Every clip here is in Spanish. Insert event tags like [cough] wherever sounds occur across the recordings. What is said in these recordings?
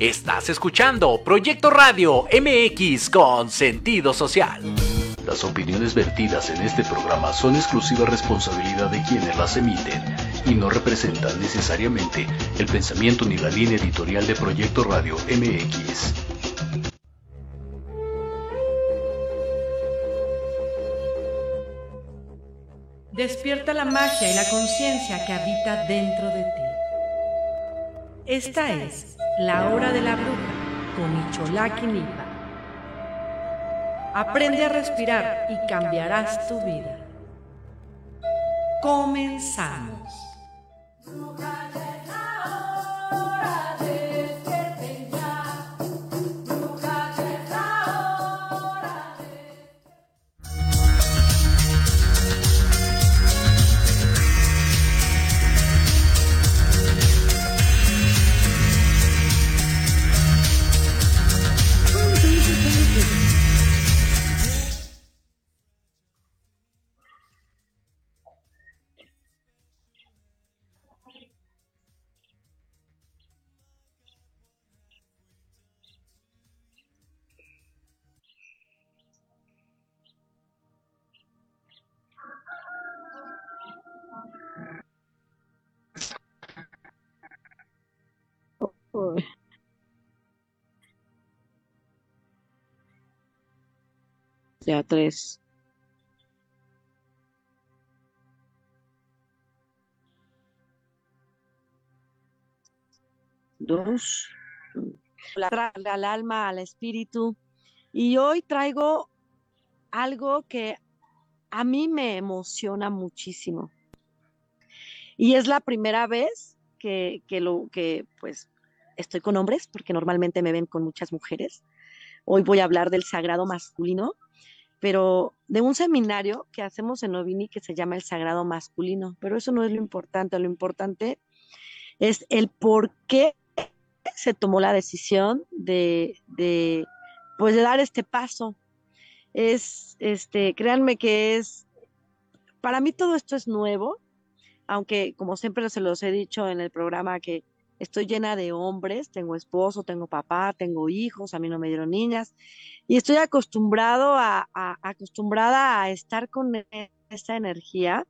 Estás escuchando Proyecto Radio MX con sentido social. Las opiniones vertidas en este programa son exclusiva responsabilidad de quienes las emiten y no representan necesariamente el pensamiento ni la línea editorial de Proyecto Radio MX. Despierta la magia y la conciencia que habita dentro de ti. Esta es la hora de la bruja con Icholaki Nipa. Aprende a respirar y cambiarás tu vida. Comenzamos. Ya tres. Dos. Al alma, al espíritu. Y hoy traigo algo que a mí me emociona muchísimo. Y es la primera vez que, que lo que pues estoy con hombres, porque normalmente me ven con muchas mujeres. Hoy voy a hablar del sagrado masculino, pero de un seminario que hacemos en Novini que se llama el sagrado masculino. Pero eso no es lo importante, lo importante es el por qué se tomó la decisión de, de pues de dar este paso. Es, este, créanme que es, para mí todo esto es nuevo, aunque como siempre se los he dicho en el programa que estoy llena de hombres, tengo esposo, tengo papá, tengo hijos, a mí no me dieron niñas, y estoy acostumbrado a, a- acostumbrada a estar con e- esta energía.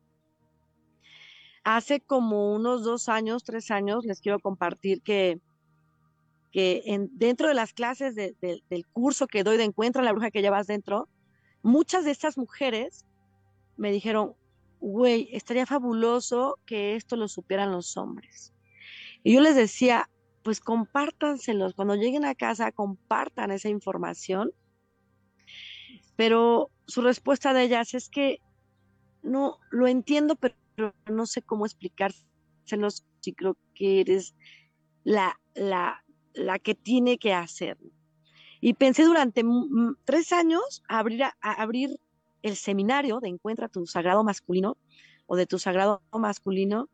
Hace como unos dos años, tres años, les quiero compartir que, que en, dentro de las clases de- de- del curso que doy de Encuentra la bruja que llevas dentro, muchas de estas mujeres me dijeron, güey, estaría fabuloso que esto lo supieran los hombres. Y yo les decía, pues compártanselos, cuando lleguen a casa, compartan esa información. Pero su respuesta de ellas es que no, lo entiendo, pero no sé cómo explicárselos si creo que eres la, la, la que tiene que hacerlo. Y pensé durante tres años abrir, abrir el seminario de Encuentra tu Sagrado Masculino o de tu Sagrado Masculino,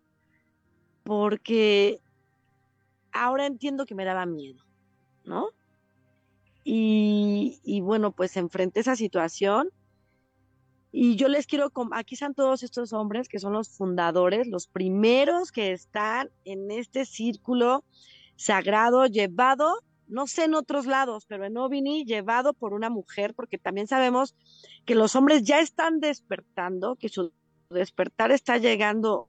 porque ahora entiendo que me daba miedo, ¿no? y, bueno, pues enfrenté esa situación. Y yo les quiero, aquí están todos estos hombres que son los fundadores, los primeros que están en este círculo sagrado llevado, no sé en otros lados, pero en Ovini llevado por una mujer, porque también sabemos que los hombres ya están despertando, que su despertar está llegando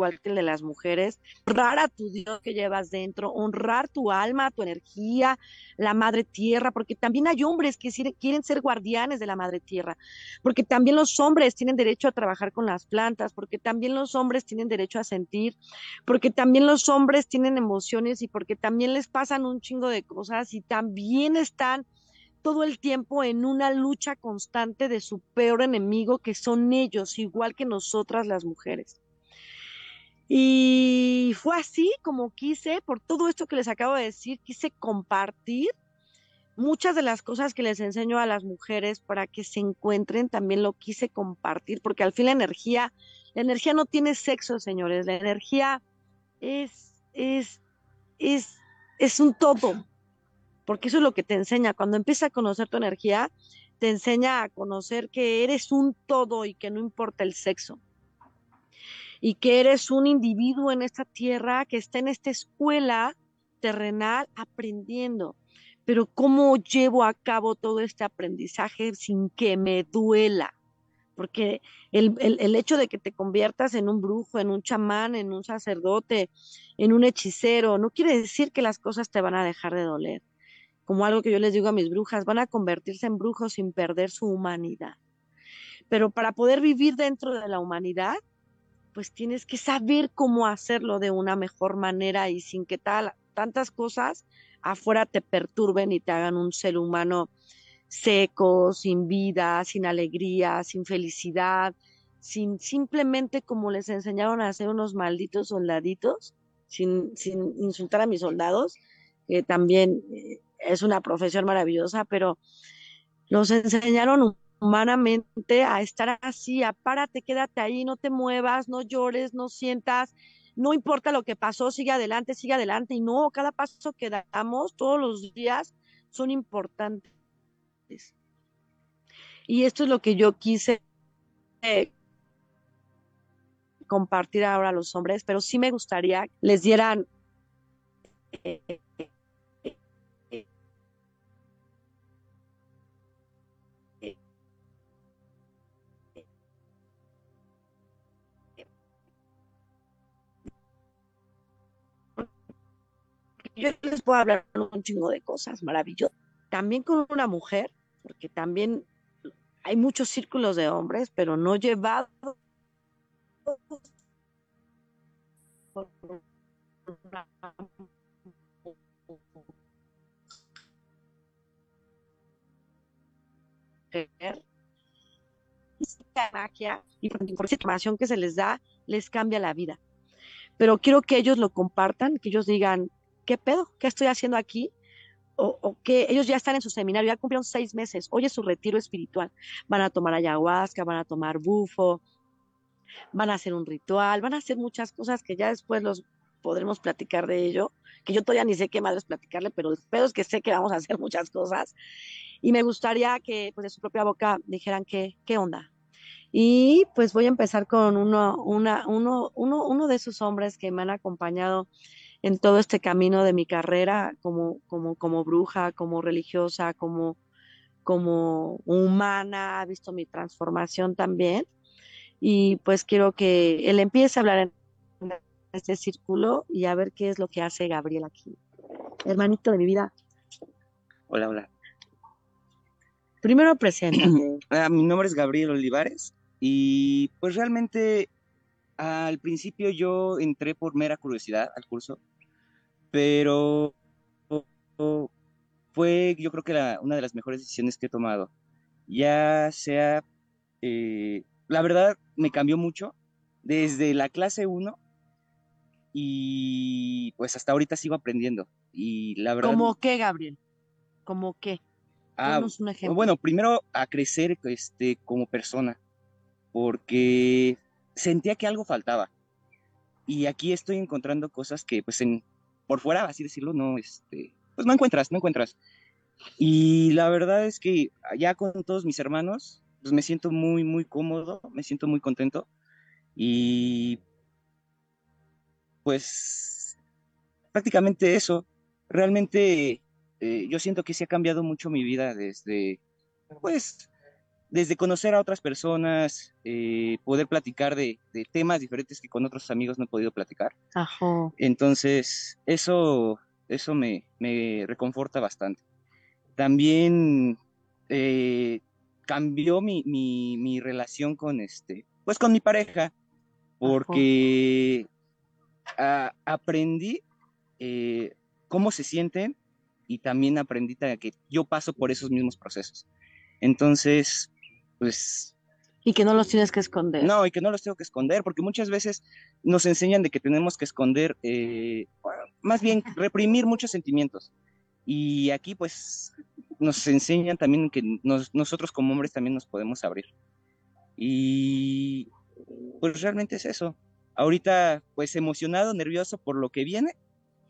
igual que el de las mujeres, honrar a tu Dios que llevas dentro, honrar tu alma, tu energía, la madre tierra, porque también hay hombres que quieren ser guardianes de la madre tierra, porque también los hombres tienen derecho a trabajar con las plantas, porque también los hombres tienen derecho a sentir, porque también los hombres tienen emociones y porque también les pasan un chingo de cosas y también están todo el tiempo en una lucha constante de su peor enemigo, que son ellos, igual que nosotras las mujeres. Y fue así como quise, por todo esto que les acabo de decir, quise compartir muchas de las cosas que les enseño a las mujeres para que se encuentren, también lo quise compartir, porque al fin la energía, la energía no tiene sexo, señores, la energía es, es, es, es un todo, porque eso es lo que te enseña. Cuando empiezas a conocer tu energía, te enseña a conocer que eres un todo y que no importa el sexo y que eres un individuo en esta tierra que está en esta escuela terrenal aprendiendo. Pero ¿cómo llevo a cabo todo este aprendizaje sin que me duela? Porque el, el, hecho de que te conviertas en un brujo, en un chamán, en un sacerdote, en un hechicero, no quiere decir que las cosas te van a dejar de doler. Como algo que yo les digo a mis brujas, van a convertirse en brujos sin perder su humanidad. Pero para poder vivir dentro de la humanidad, pues tienes que saber cómo hacerlo de una mejor manera y sin que tal, tantas cosas afuera te perturben y te hagan un ser humano seco, sin vida, sin alegría, sin felicidad, sin simplemente como les enseñaron a hacer unos malditos soldaditos, sin, sin insultar a mis soldados, que también es una profesión maravillosa, pero los enseñaron humanamente a estar así, a párate, quédate ahí, no te muevas, no llores, no sientas, no importa lo que pasó, sigue adelante, sigue adelante. Y no, cada paso que damos todos los días son importantes. Y esto es lo que yo quise eh, compartir ahora a los hombres, pero sí me gustaría les dieran eh, yo les puedo hablar un chingo de cosas maravillosas. También con una mujer, porque también hay muchos círculos de hombres, pero no llevados por una mujer. Y por esa información que se les da, les cambia la vida. Pero quiero que ellos lo compartan, que ellos digan, ¿qué pedo? ¿Qué estoy haciendo aquí? O, que ellos ya están en su seminario, ya cumplieron seis meses, hoy es su retiro espiritual, van a tomar ayahuasca, van a tomar bufo, van a hacer un ritual, van a hacer muchas cosas que ya después los podremos platicar de ello, que yo todavía ni sé qué madres platicarle, pero el pedo es que sé que vamos a hacer [laughs] muchas cosas y me gustaría que pues de su propia boca dijeran qué, qué onda. Y pues voy a empezar con uno, una, uno, uno, uno de esos hombres que me han acompañado en todo este camino de mi carrera como, como, como bruja, como religiosa, como, como humana, ha visto mi transformación también. Y pues quiero que él empiece a hablar en este círculo y a ver qué es lo que hace Gabriel aquí. Hermanito de mi vida. Hola, hola. Primero preséntate. [clears throat] Ah, mi nombre es Gabriel Olivares y pues realmente al principio yo entré por mera curiosidad al curso, pero fue yo creo que la, una de las mejores decisiones que he tomado. Ya sea, eh, la verdad me cambió mucho desde la clase 1 y pues hasta ahorita sigo aprendiendo. Y la verdad... ¿Cómo qué, Gabriel? ¿Cómo qué? Ah, Danos un ejemplo. Bueno, primero a crecer este, como persona, porque sentía que algo faltaba. Y aquí estoy encontrando cosas que, pues, en, por fuera, así decirlo, no, este, pues no encuentras, no encuentras. Y la verdad es que ya con todos mis hermanos, pues me siento muy, muy cómodo, me siento muy contento. Y pues prácticamente eso. Realmente eh, yo siento que sí ha cambiado mucho mi vida desde, pues, desde conocer a otras personas, eh, poder platicar de, de temas diferentes que con otros amigos no he podido platicar. Ajá. Entonces, eso, eso me, me reconforta bastante. También eh, cambió mi, mi, mi relación con este, pues con mi pareja, porque a- aprendí eh, cómo se sienten y también aprendí que yo paso por esos mismos procesos. Entonces, pues Y que no los tienes que esconder. no, y que no los tengo que esconder, porque muchas veces nos enseñan de que tenemos que esconder, eh, más bien reprimir muchos sentimientos. Y aquí pues nos enseñan también que nos- nosotros como hombres también nos podemos abrir. Y pues realmente es eso. Ahorita pues emocionado, nervioso por lo que viene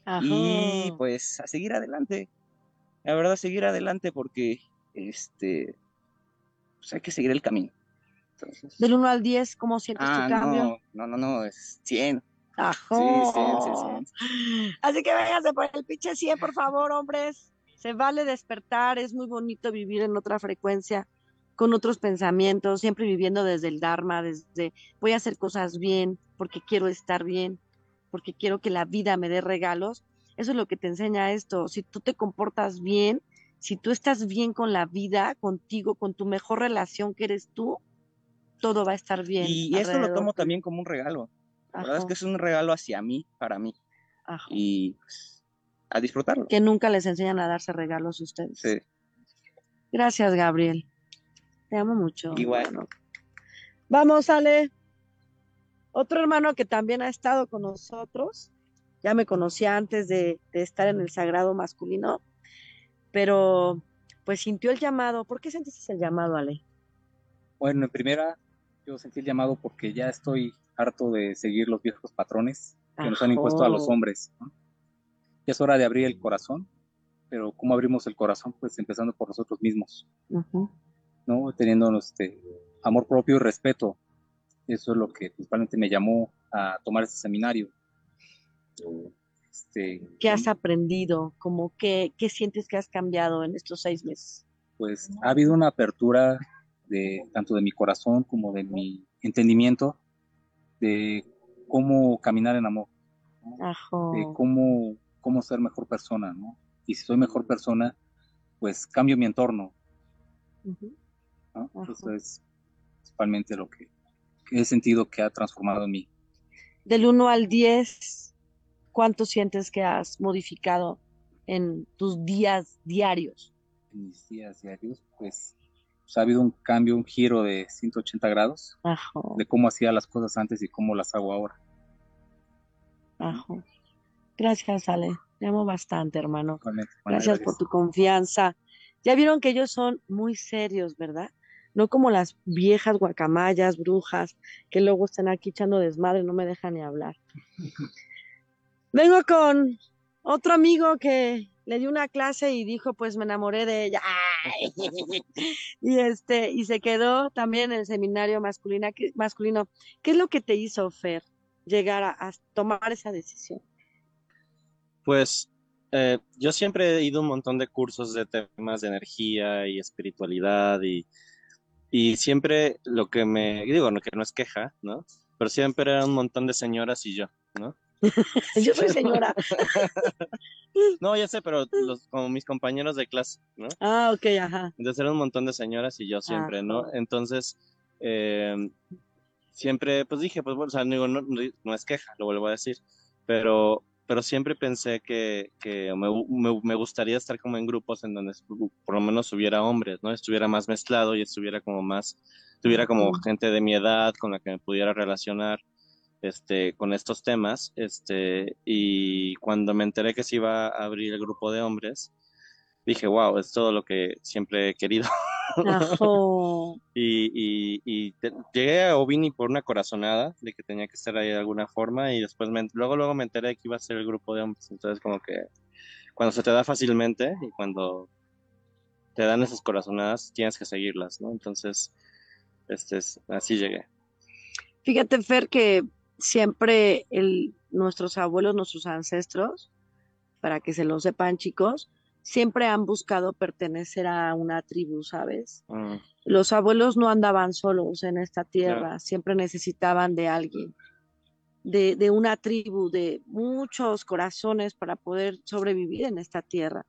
Ajá. y pues a seguir adelante. La verdad, seguir adelante porque este, pues hay que seguir el camino. Entonces, Del 1 al 10, ¿cómo sientes Ah, tu cambio? no, no, no, no, es 100. Ajá. Sí, 100, 100, 100. Así que vénganse por el pinche 100, por favor, hombres. Se vale despertar, es muy bonito vivir en otra frecuencia, con otros pensamientos, siempre viviendo desde el Dharma, desde voy a hacer cosas bien, porque quiero estar bien, porque quiero que la vida me dé regalos. Eso es lo que te enseña esto. Si tú te comportas bien, si tú estás bien con la vida, contigo, con tu mejor relación que eres tú, todo va a estar bien. Y esto lo tomo también como un regalo. La verdad es que es un regalo hacia mí, para mí. ajá. Y pues, a disfrutarlo. Que nunca les enseñan a darse regalos a ustedes. Sí. Gracias, Gabriel. Te amo mucho. Igual. hermano. Vamos, Ale. Otro hermano que también ha estado con nosotros. Ya me conocía antes de, de estar en el sagrado masculino, pero pues sintió el llamado. ¿Por qué sentiste el llamado, Ale? Bueno, en primera, yo sentí el llamado porque ya estoy harto de seguir los viejos patrones que nos han impuesto a los hombres. ¿no? Ya es hora de abrir el corazón, pero ¿cómo abrimos el corazón? Pues empezando por nosotros mismos. ¿no? Teniendo este amor propio y respeto. Eso es lo que principalmente me llamó a tomar este seminario. Este, ¿Qué has aprendido? Como ¿Qué sientes que has cambiado en estos seis meses? pues ha habido una apertura de tanto de mi corazón como de mi entendimiento de cómo caminar en amor. ¿no? De cómo, cómo ser mejor persona, ¿no? Y si soy mejor persona, pues cambio mi entorno. Eso es principalmente lo que, que he sentido que ha transformado en mí. Del 1 al 10, ¿cuánto sientes que has modificado en tus días diarios? En mis días diarios, pues, pues, ha habido un cambio, un giro de 180 grados Ajo, de cómo hacía las cosas antes y cómo las hago ahora. ajo. Gracias, Ale. Te amo bastante, hermano. Juana, Gracias por tu confianza. Ya vieron que ellos son muy serios, ¿verdad? No como las viejas guacamayas, brujas, que luego están aquí echando desmadre, no me dejan ni hablar. [laughs] Vengo con otro amigo que le dio una clase y dijo, pues me enamoré de ella. [laughs] Y este, y se quedó también en el seminario masculina, masculino. ¿Qué es lo que te hizo, Fer, llegar a, tomar esa decisión? Pues eh, yo siempre he ido a un montón de cursos de temas de energía y espiritualidad y, y siempre lo que me, digo, no, que no es queja, ¿no? Pero siempre era un montón de señoras y yo, ¿no? [laughs] Yo soy [laughs] señora. No, ya sé, pero los, como mis compañeros de clase, ¿no? Ah, ok, ajá. Entonces eran un montón de señoras y yo siempre, ¿no? Entonces, eh, siempre, pues dije, pues bueno, o sea, digo, no, no- es queja, lo vuelvo a decir, pero, pero siempre pensé que, que me, me- me gustaría estar como en grupos en donde por lo menos hubiera hombres, ¿no? Estuviera más mezclado y estuviera como más, tuviera como gente de mi edad con la que me pudiera relacionar. Este, con estos temas, este, y cuando me enteré que se iba a abrir el grupo de hombres, dije, wow, es todo lo que siempre he querido. [laughs] Y, y, y te- llegué a Ovini por una corazonada de que tenía que estar ahí de alguna forma y después me- luego luego me enteré que iba a ser el grupo de hombres. Entonces como que cuando se te da fácilmente y cuando te dan esas corazonadas tienes que seguirlas, ¿no? Entonces, este es, así llegué. Fíjate, Fer, que siempre el, nuestros abuelos, nuestros ancestros, para que se lo sepan, chicos, siempre han buscado pertenecer a una tribu, ¿sabes? Mm, Los abuelos no andaban solos en esta tierra, siempre necesitaban de alguien, de, de una tribu, de muchos corazones para poder sobrevivir en esta tierra.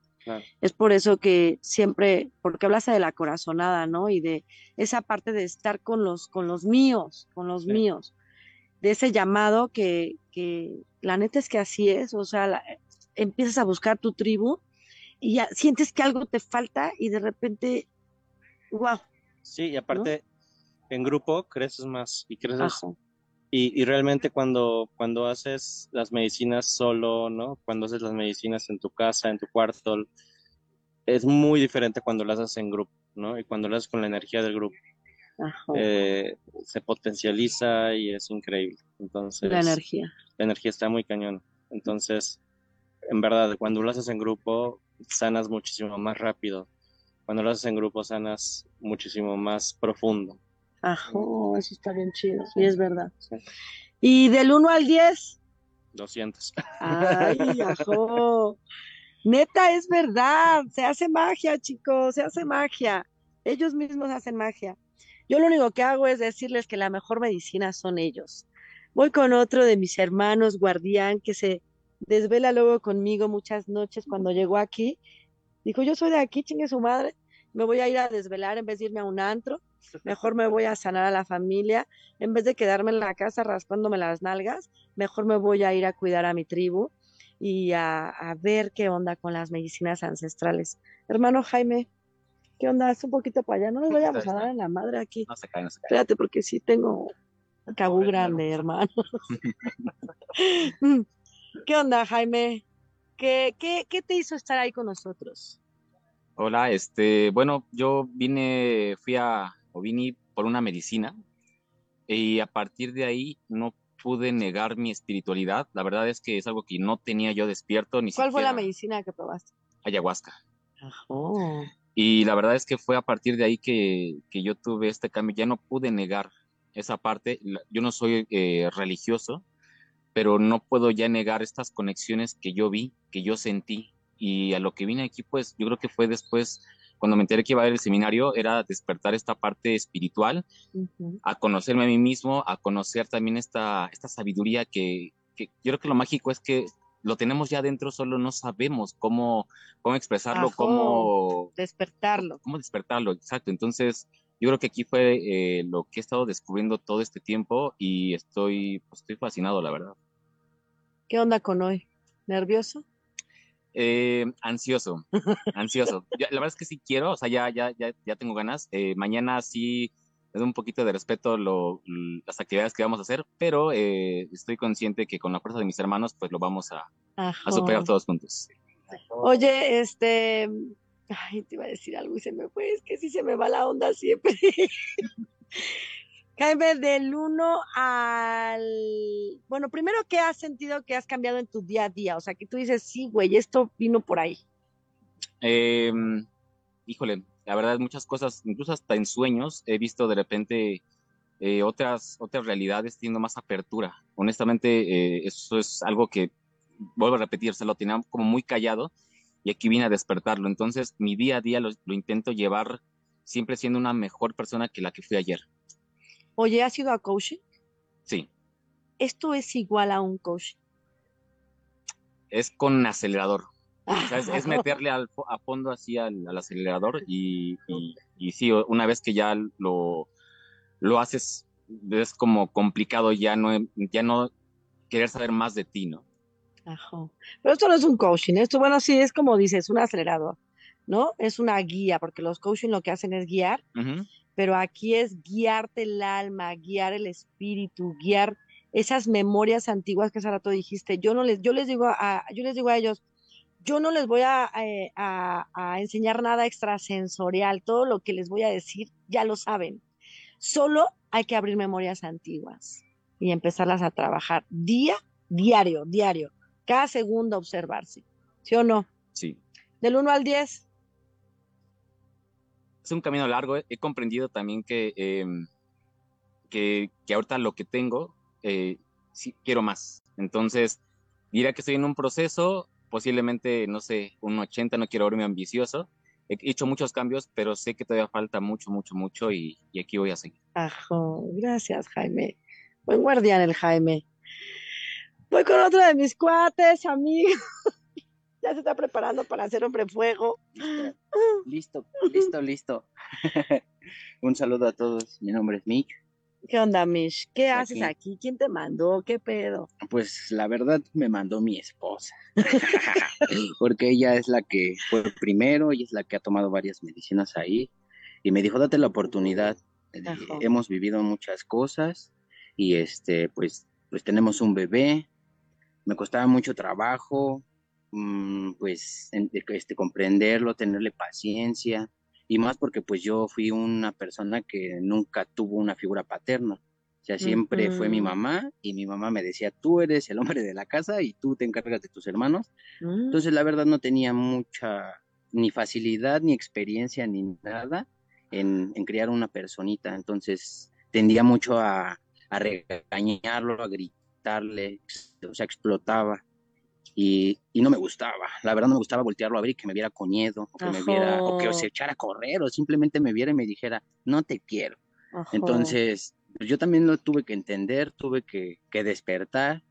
Es por eso que siempre, porque hablas de la corazonada, ¿no? Y de esa parte de estar con los, con los míos, con los Sí. míos, de ese llamado que, que la neta es que así es, o sea, la- empiezas a buscar tu tribu y ya sientes que algo te falta y de repente, wow, Sí, y aparte en grupo creces más y creces Y, y realmente cuando, cuando haces las medicinas solo, ¿no? Cuando haces las medicinas en tu casa, en tu cuarto, es muy diferente cuando las haces en grupo, ¿no? Y cuando lo haces con la energía del grupo, eh, se potencializa y es increíble. Entonces, la energía. la energía está muy cañón. Entonces, en verdad, cuando lo haces en grupo, sanas muchísimo más rápido. Cuando lo haces en grupo, sanas muchísimo más profundo. Ajo, eso está bien chido, y es verdad. Sí. Y del 1 al 10, 200. Ay, ajo. Neta, es verdad. Se hace magia, chicos, se hace magia. Ellos mismos hacen magia. Yo lo único que hago es decirles que la mejor medicina son ellos. Voy con otro de mis hermanos, guardián, que se desvela luego conmigo muchas noches cuando llegó aquí. Dijo, yo soy de aquí, chingue su madre. Me voy a ir a desvelar en vez de irme a un antro. Mejor me voy a sanar a la familia. En vez de quedarme en la casa raspándome las nalgas, mejor me voy a ir a cuidar a mi tribu y a, a ver qué onda con las medicinas ancestrales. Hermano Jaime, ¿qué onda? Haz un poquito para allá. No nos vayamos a dar en la madre aquí. No se cae, no se cae. Espérate, porque sí tengo cabú grande, hermano. [laughs] [laughs] ¿Qué onda, Jaime? ¿Qué, qué, ¿Qué te hizo estar ahí con nosotros? Hola, este, bueno, yo vine, fui a Ovini por una medicina y a partir de ahí no pude negar mi espiritualidad. La verdad es que es algo que no tenía yo despierto ni ¿Cuál fue la medicina que probaste? ayahuasca. Oh, Y la verdad es que fue a partir de ahí que, que yo tuve este cambio. Ya no pude negar esa parte. Yo no soy eh, religioso, pero no puedo ya negar estas conexiones que yo vi, que yo sentí. Y a lo que vine aquí, pues yo creo que fue después, cuando me enteré que iba a haber el seminario, era despertar esta parte espiritual, a conocerme a mí mismo, a conocer también esta, esta sabiduría que, que yo creo que lo mágico es que lo tenemos ya dentro, solo no sabemos cómo, cómo expresarlo, cómo, despertarlo. cómo despertarlo, exacto. Entonces, yo creo que aquí fue eh, lo que he estado descubriendo todo este tiempo y estoy, pues, estoy fascinado, la verdad. ¿Qué onda con hoy? ¿Nervioso? Eh, ansioso, ansioso. [laughs] La verdad es que sí quiero, o sea, ya, ya, ya, ya tengo ganas. Eh, mañana sí doy un poquito de respeto lo, las actividades que vamos a hacer, pero eh, estoy consciente que con la fuerza de mis hermanos, pues lo vamos a, a superar todos juntos. Oye, este, ay, te iba a decir algo y se me fue, es que sí se me va la onda siempre. [laughs] Jaime, del 1 al, bueno, primero, ¿qué has sentido que has cambiado en tu día a día? O sea, que tú dices, sí, güey, esto vino por ahí. Eh, híjole, la verdad, muchas cosas, incluso hasta en sueños, he visto de repente eh, otras, otras realidades teniendo más apertura. Honestamente, eh, eso es algo que, vuelvo a repetir, se lo tenía como muy callado y aquí vine a despertarlo. Entonces, mi día a día lo, lo intento llevar siempre siendo una mejor persona que la que fui ayer. Oye, ¿has ido a coaching? Sí, Esto es igual a un coaching. es con acelerador. O sea, es, es [laughs] meterle al, a fondo así al, al acelerador y, y, y sí, una vez que ya lo, lo haces, es como complicado ya no, ya no querer saber más de ti, ¿no? Ajá. Pero esto no es un coaching, esto, bueno, sí, es como dices, un acelerador, ¿no? Es una guía, porque los coaching lo que hacen es guiar, pero aquí es guiarte el alma, guiar el espíritu, guiar esas memorias antiguas que hace rato dijiste. Yo no les, yo les digo a, yo les digo a ellos, yo no les voy a, eh, a- a enseñar nada extrasensorial, todo lo que les voy a decir ya lo saben. Solo hay que abrir memorias antiguas y empezarlas a trabajar día, diario, diario, cada segundo observarse, ¿sí o no? Sí. Del 1 al 10, es un camino largo. He comprendido también que, eh, que, que ahorita lo que tengo, eh, sí quiero más. Entonces, diría que estoy en un proceso, posiblemente, no sé, un 80, no quiero verme ambicioso. He hecho muchos cambios, pero sé que todavía falta mucho, mucho, mucho y, y aquí voy a seguir. Ajo, gracias, Jaime. Buen guardián el Jaime. Voy con otro de mis cuates, amigos. [laughs] Ya se está preparando para hacer hombre fuego. Listo, listo, listo. [laughs] Un saludo a todos. Mi nombre es Mitch. ¿Qué onda, Mish? ¿Qué haces Aquí. aquí? ¿Quién te mandó? ¿Qué pedo? Pues la verdad me mandó mi esposa. [laughs] Porque ella es la que fue primero, ella es la que ha tomado varias medicinas ahí. Y me dijo, date la oportunidad. Ajá. Hemos vivido muchas cosas y este, pues, pues tenemos un bebé. Me costaba mucho trabajo, mm, pues, este, comprenderlo, tenerle paciencia. Y más porque pues yo fui una persona que nunca tuvo una figura paterna. O sea, siempre fue mi mamá y mi mamá me decía, tú eres el hombre de la casa y tú te encargas de tus hermanos. Mm, Entonces, la verdad, no tenía mucha ni facilidad, ni experiencia, ni nada en, en criar una personita. Entonces, tendía mucho a, a regañarlo, a gritarle, o sea, explotaba. Y, y no me gustaba, la verdad no me gustaba voltearlo a ver y que me viera con miedo, o que me viera, o que se echara a correr, o simplemente me viera y me dijera, no te quiero. Ajá. Entonces, yo también lo tuve que entender, tuve que, que despertar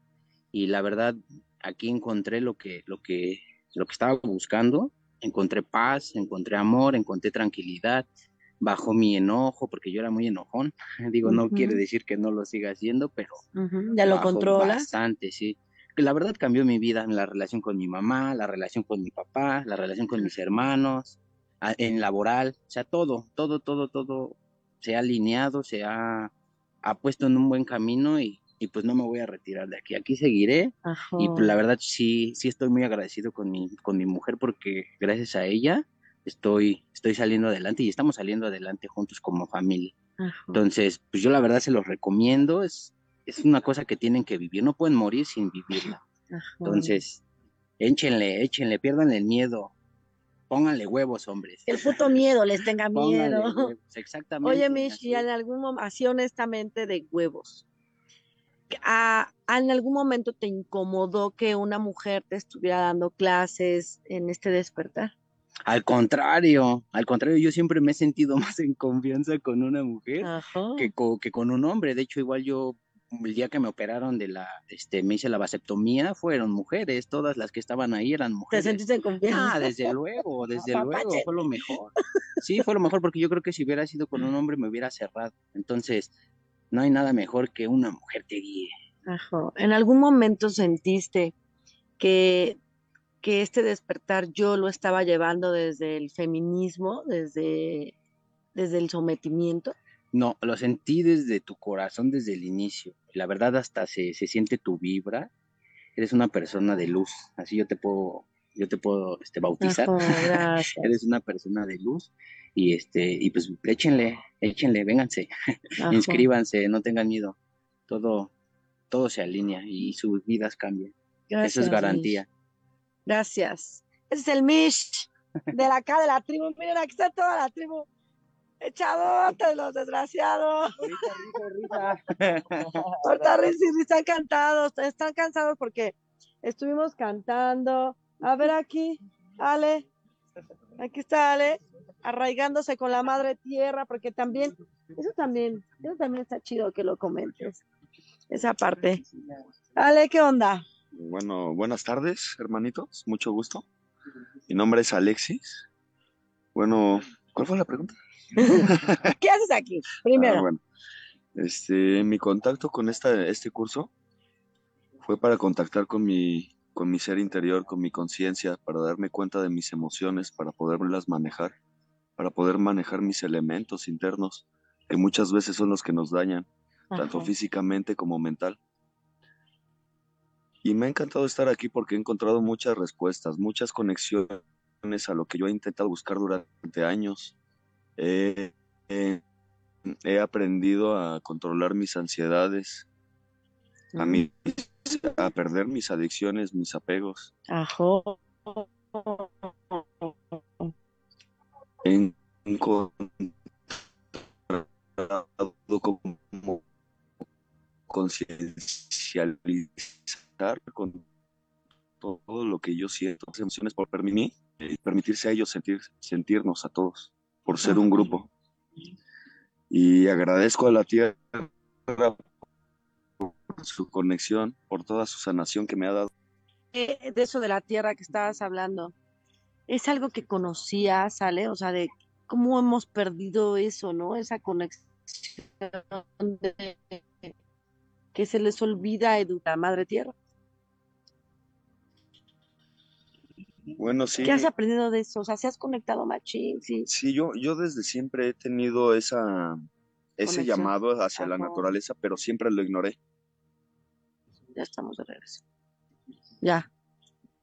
y la verdad aquí encontré lo que, lo que, lo que estaba buscando, encontré paz, encontré amor, encontré tranquilidad, bajó mi enojo porque yo era muy enojón. [laughs] Digo, no quiere decir que no lo siga haciendo, pero ¿Ya lo bajó controlas? Bastante, sí. La verdad cambió mi vida en la relación con mi mamá, la relación con mi papá, la relación con mis hermanos, en laboral, o sea, todo, todo, todo, todo se ha alineado, se ha, ha puesto en un buen camino y, y pues no me voy a retirar de aquí. Aquí seguiré Ajá. y pues la verdad sí, sí estoy muy agradecido con mi, con mi mujer porque gracias a ella estoy, estoy saliendo adelante y estamos saliendo adelante juntos como familia. Ajá. Entonces, pues yo la verdad se los recomiendo, es, es una cosa que tienen que vivir, no pueden morir sin vivirla. Ajá. Entonces, échenle, échenle, pierdan el miedo, pónganle huevos, hombres. El puto miedo les tenga [laughs] miedo. huevos, exactamente. Oye, Mish, y en algún momento, así honestamente de huevos, ¿a- ¿en algún momento te incomodó que una mujer te estuviera dando clases en este despertar? Al contrario, al contrario, yo siempre me he sentido [laughs] más en confianza con una mujer que, co- que con un hombre. De hecho, igual yo, el día que me operaron de la, este, me hice la vasectomía, fueron mujeres, todas las que estaban ahí eran ¿Te mujeres. sentiste en confianza? Ah, desde luego, [laughs] desde luego, fue lo mejor. [laughs] Sí, fue lo mejor porque yo creo que si hubiera sido con un hombre me hubiera cerrado. Entonces, no hay nada mejor que una mujer te guíe. Ajá. ¿En algún momento sentiste que, que este despertar yo lo estaba llevando desde el feminismo, desde, desde el sometimiento? No, lo sentí desde tu corazón, desde el inicio. La verdad, hasta se, se siente tu vibra. Eres una persona de luz. Así yo te puedo, yo te puedo este, bautizar. [laughs] Eres una persona de luz. Y este, y pues échenle, échenle, vénganse, [laughs] inscríbanse, no tengan miedo. Todo, todo se alinea y sus vidas cambian. Eso Gracias, es Mish. garantía. Gracias. Ese es el Mish de la acá de la tribu. Miren, aquí está toda la tribu. Echadotes, los desgraciados. [laughs] Ahorita risa y risa, están cantados, están cansados porque estuvimos cantando. A ver aquí, Ale. Aquí está Ale, arraigándose con la madre tierra, porque también, eso también, eso también está chido que lo comentes. Esa parte. Ale, ¿qué onda? Bueno, buenas tardes, hermanitos. Mucho gusto. Mi nombre es Alexis. Bueno, ¿cuál fue la pregunta? [laughs] ¿Qué haces aquí? Primero. Ah, bueno. Este, mi contacto con esta, este curso fue para contactar con mi, con mi ser interior, con mi conciencia, para darme cuenta de mis emociones, para poderlas manejar, para poder manejar mis elementos internos, que muchas veces son los que nos dañan, tanto físicamente como mental. Y me ha encantado estar aquí porque he encontrado muchas respuestas, muchas conexiones a lo que yo he intentado buscar durante años. Eh, eh, he aprendido a controlar mis ansiedades, a, mí, a perder mis adicciones, mis apegos. Ajo. Encontrado como conciencializar con todo lo que yo siento, las emociones por permitir, eh, permitirse a ellos sentir, sentirnos a todos, por ser un grupo. Y agradezco a la tierra por su conexión, por toda su sanación que me ha dado. Eh, de eso de la tierra que estabas hablando, es algo que conocías, ¿sale? O sea, de cómo hemos perdido eso, ¿no? Esa conexión de que se les olvida educar a Madre Tierra. Bueno, sí. ¿Qué has aprendido de eso? O sea, ¿se has conectado machín? Sí. Sí, yo, yo desde siempre he tenido esa, ese Conexión. llamado hacia la naturaleza, pero siempre lo ignoré. Ya estamos de regreso. Ya.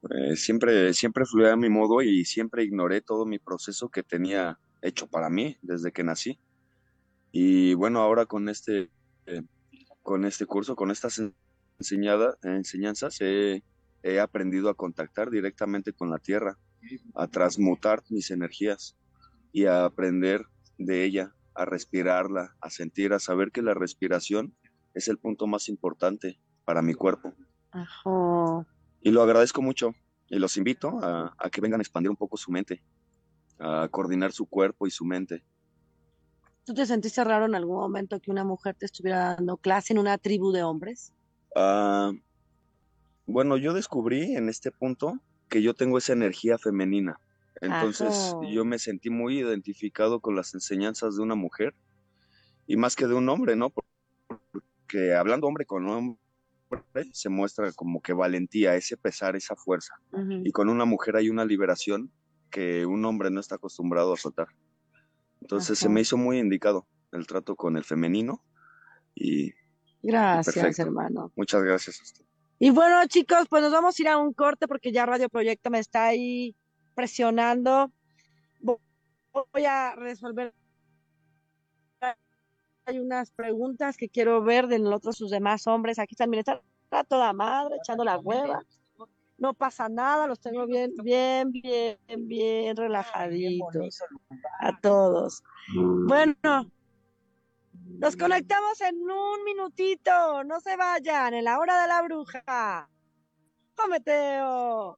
Eh, siempre, siempre fluí a mi modo y siempre ignoré todo mi proceso que tenía hecho para mí desde que nací. Y bueno, ahora con este, eh, con este curso, con estas en- enseñada, enseñanzas, he, he aprendido a contactar directamente con la tierra, a transmutar mis energías y a aprender de ella, a respirarla, a sentir, a saber que la respiración es el punto más importante para mi cuerpo. Ajo. Y lo agradezco mucho y los invito a, a que vengan a expandir un poco su mente, a coordinar su cuerpo y su mente. ¿Tú te sentiste raro en algún momento que una mujer te estuviera dando clase en una tribu de hombres? Ah, bueno, yo descubrí en este punto que yo tengo esa energía femenina. Entonces yo me sentí muy identificado con las enseñanzas de una mujer y más que de un hombre, ¿no? Porque hablando hombre con hombre se muestra como que valentía, ese pesar, esa fuerza. Y con una mujer hay una liberación que un hombre no está acostumbrado a soltar. Entonces se me hizo muy indicado el trato con el femenino y Gracias, perfecto. hermano. muchas gracias a usted. Y bueno, chicos, pues nos vamos a ir a un corte porque ya Radio Proyecto me está ahí presionando. Vo- Voy a resolver. Hay unas preguntas que quiero ver de nosotros, sus demás hombres. Aquí también está, está toda madre echando la hueva. No pasa nada, los tengo bien, bien, bien, bien relajaditos. A todos. Bueno, nos conectamos en un minutito. No se vayan, en la hora de la bruja. ¡Cometeo!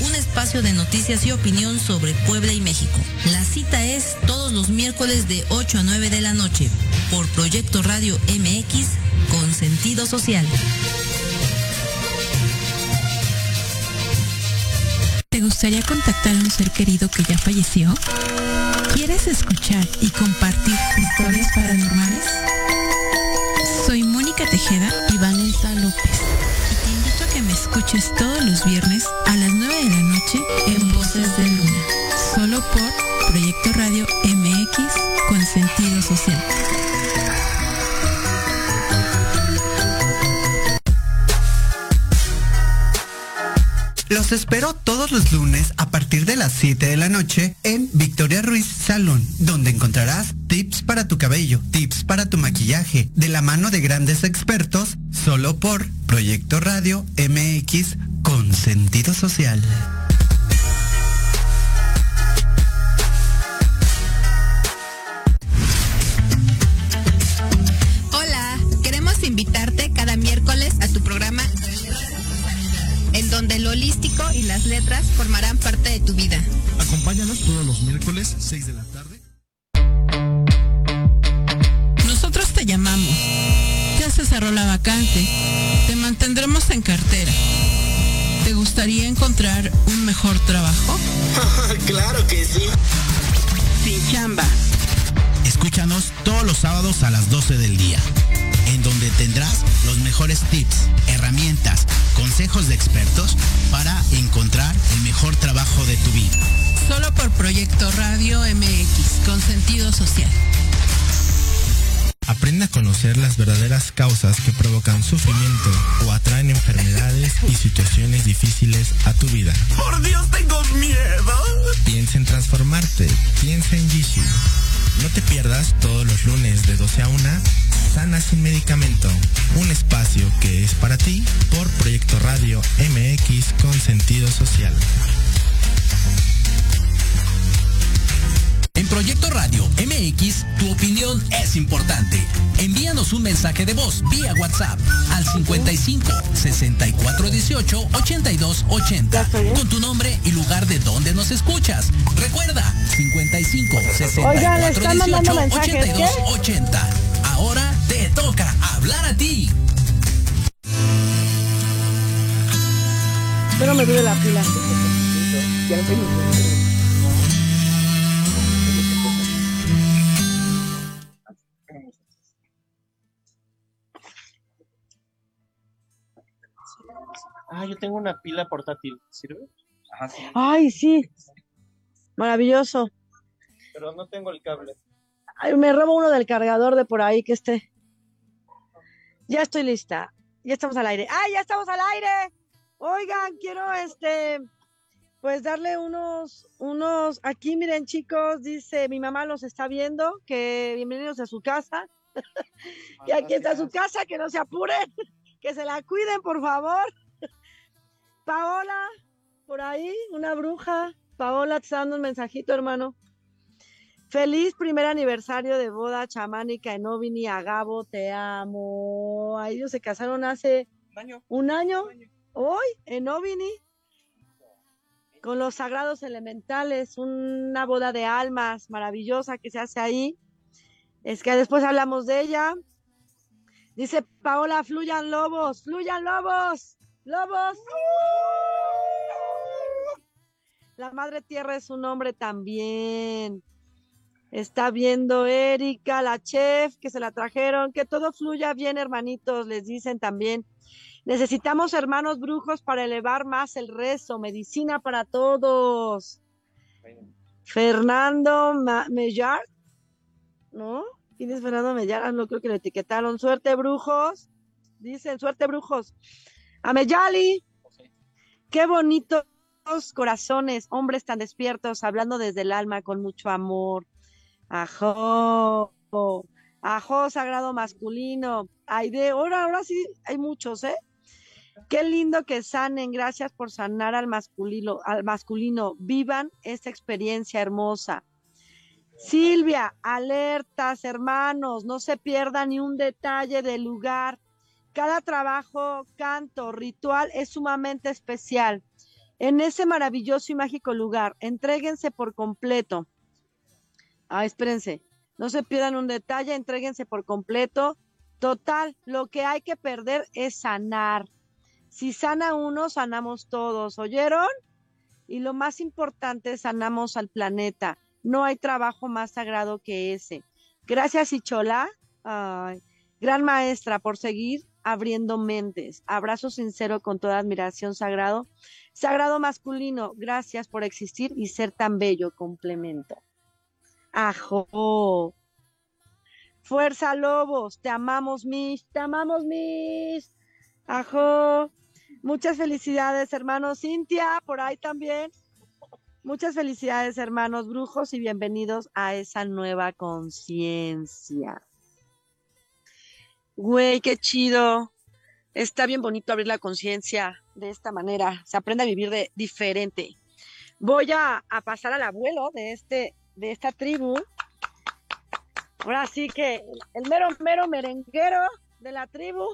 un espacio de noticias y opinión sobre Puebla y México. La cita es todos los miércoles de 8 a 9 de la noche por Proyecto Radio MX con sentido social. ¿Te gustaría contactar a un ser querido que ya falleció? ¿Quieres escuchar y compartir historias paranormales? Soy Mónica Tejeda y Vanessa López. Me escuches todos los viernes a las 9 de la noche en Voces de Luna. Solo por Proyecto Radio MX con sentido social. Los espero todos los lunes a partir de las 7 de la noche en Victoria Ruiz Salón, donde encontrarás tips para tu cabello, tips para tu maquillaje, de la mano de grandes expertos, solo por Proyecto Radio MX con sentido social. Hola, queremos invitarte cada miércoles a tu programa en donde lo holístico y las letras formarán parte de tu vida. Acompáñanos todos los miércoles 6 de la tarde. Nosotros te llamamos. Ya se cerró la vacante, te mantendremos en cartera. ¿Te gustaría encontrar un mejor trabajo? [laughs] claro que sí. Sin chamba. Escúchanos todos los sábados a las 12 del día, en donde tendrás los mejores tips, herramientas, consejos de expertos para encontrar el mejor trabajo de tu vida. Solo por Proyecto Radio MX, con sentido social. Aprende a conocer las verdaderas causas que provocan sufrimiento o atraen enfermedades y situaciones difíciles a tu vida. ¡Por Dios, tengo miedo! Piensa en transformarte. Piensa en Gishi. No te pierdas todos los lunes de 12 a 1 Sana sin medicamento. Un espacio que es para ti por Proyecto Radio MX con sentido social. Proyecto Radio MX, tu opinión es importante. Envíanos un mensaje de voz vía WhatsApp al 55 64 18 82 80 con tu nombre y lugar de donde nos escuchas. Recuerda 55 Oigan, le 64 están mandando 18 mensajes, 82 ¿qué? 80. Ahora te toca hablar a ti. Pero me duele la pila. Ah, yo tengo una pila portátil. ¿Sirve? Ajá, sí. Ay, sí. Maravilloso. Pero no tengo el cable. Ay, me robo uno del cargador de por ahí que esté. Ya estoy lista. Ya estamos al aire. ¡Ay, ya estamos al aire! Oigan, quiero este, pues darle unos, unos, aquí miren chicos, dice mi mamá los está viendo, que bienvenidos a su casa. [laughs] que aquí está su casa, que no se apuren, [laughs] que se la cuiden, por favor. Paola, por ahí, una bruja. Paola, te está dando un mensajito, hermano. Feliz primer aniversario de boda chamánica en Ovini Agabo, te amo. Ellos se casaron hace un año. Hoy en Ovini con los sagrados elementales, una boda de almas maravillosa que se hace ahí. Es que después hablamos de ella. Dice Paola, fluyan lobos, fluyan lobos, lobos. La madre tierra es un hombre también. Está viendo Erika, la chef, que se la trajeron. Que todo fluya bien, hermanitos, les dicen también. Necesitamos hermanos brujos para elevar más el rezo. Medicina para todos. Fernando Ma- Mellar. ¿No? ¿Quién es Fernando Mellar? Ah, no creo que lo etiquetaron. Suerte, brujos. Dicen, suerte, brujos. Ameyali. Qué bonitos corazones, hombres tan despiertos, hablando desde el alma con mucho amor. Ajo, ajo, sagrado masculino. Aide, ahora, ahora sí hay muchos, ¿eh? Qué lindo que sanen, gracias por sanar al masculino, al masculino. Vivan esta experiencia hermosa. Silvia, alertas, hermanos, no se pierda ni un detalle del lugar. Cada trabajo, canto, ritual es sumamente especial. En ese maravilloso y mágico lugar, entréguense por completo. Ah, espérense, no se pierdan un detalle, entréguense por completo. Total, lo que hay que perder es sanar. Si sana uno, sanamos todos, ¿oyeron? Y lo más importante, sanamos al planeta. No hay trabajo más sagrado que ese. Gracias, Ichola, ay, gran maestra, por seguir abriendo mentes. Abrazo sincero con toda admiración, sagrado. Sagrado masculino, gracias por existir y ser tan bello, complemento. Ajo. Fuerza, lobos, te amamos, Mish, te amamos, Mish. Ajo. Muchas felicidades, hermanos. Cintia, por ahí también. Muchas felicidades, hermanos brujos, y bienvenidos a esa nueva conciencia. Güey, qué chido. Está bien bonito abrir la conciencia de esta manera. Se aprende a vivir de diferente. Voy a, a pasar al abuelo de este, de esta tribu. Ahora sí que el mero, mero merenguero de la tribu.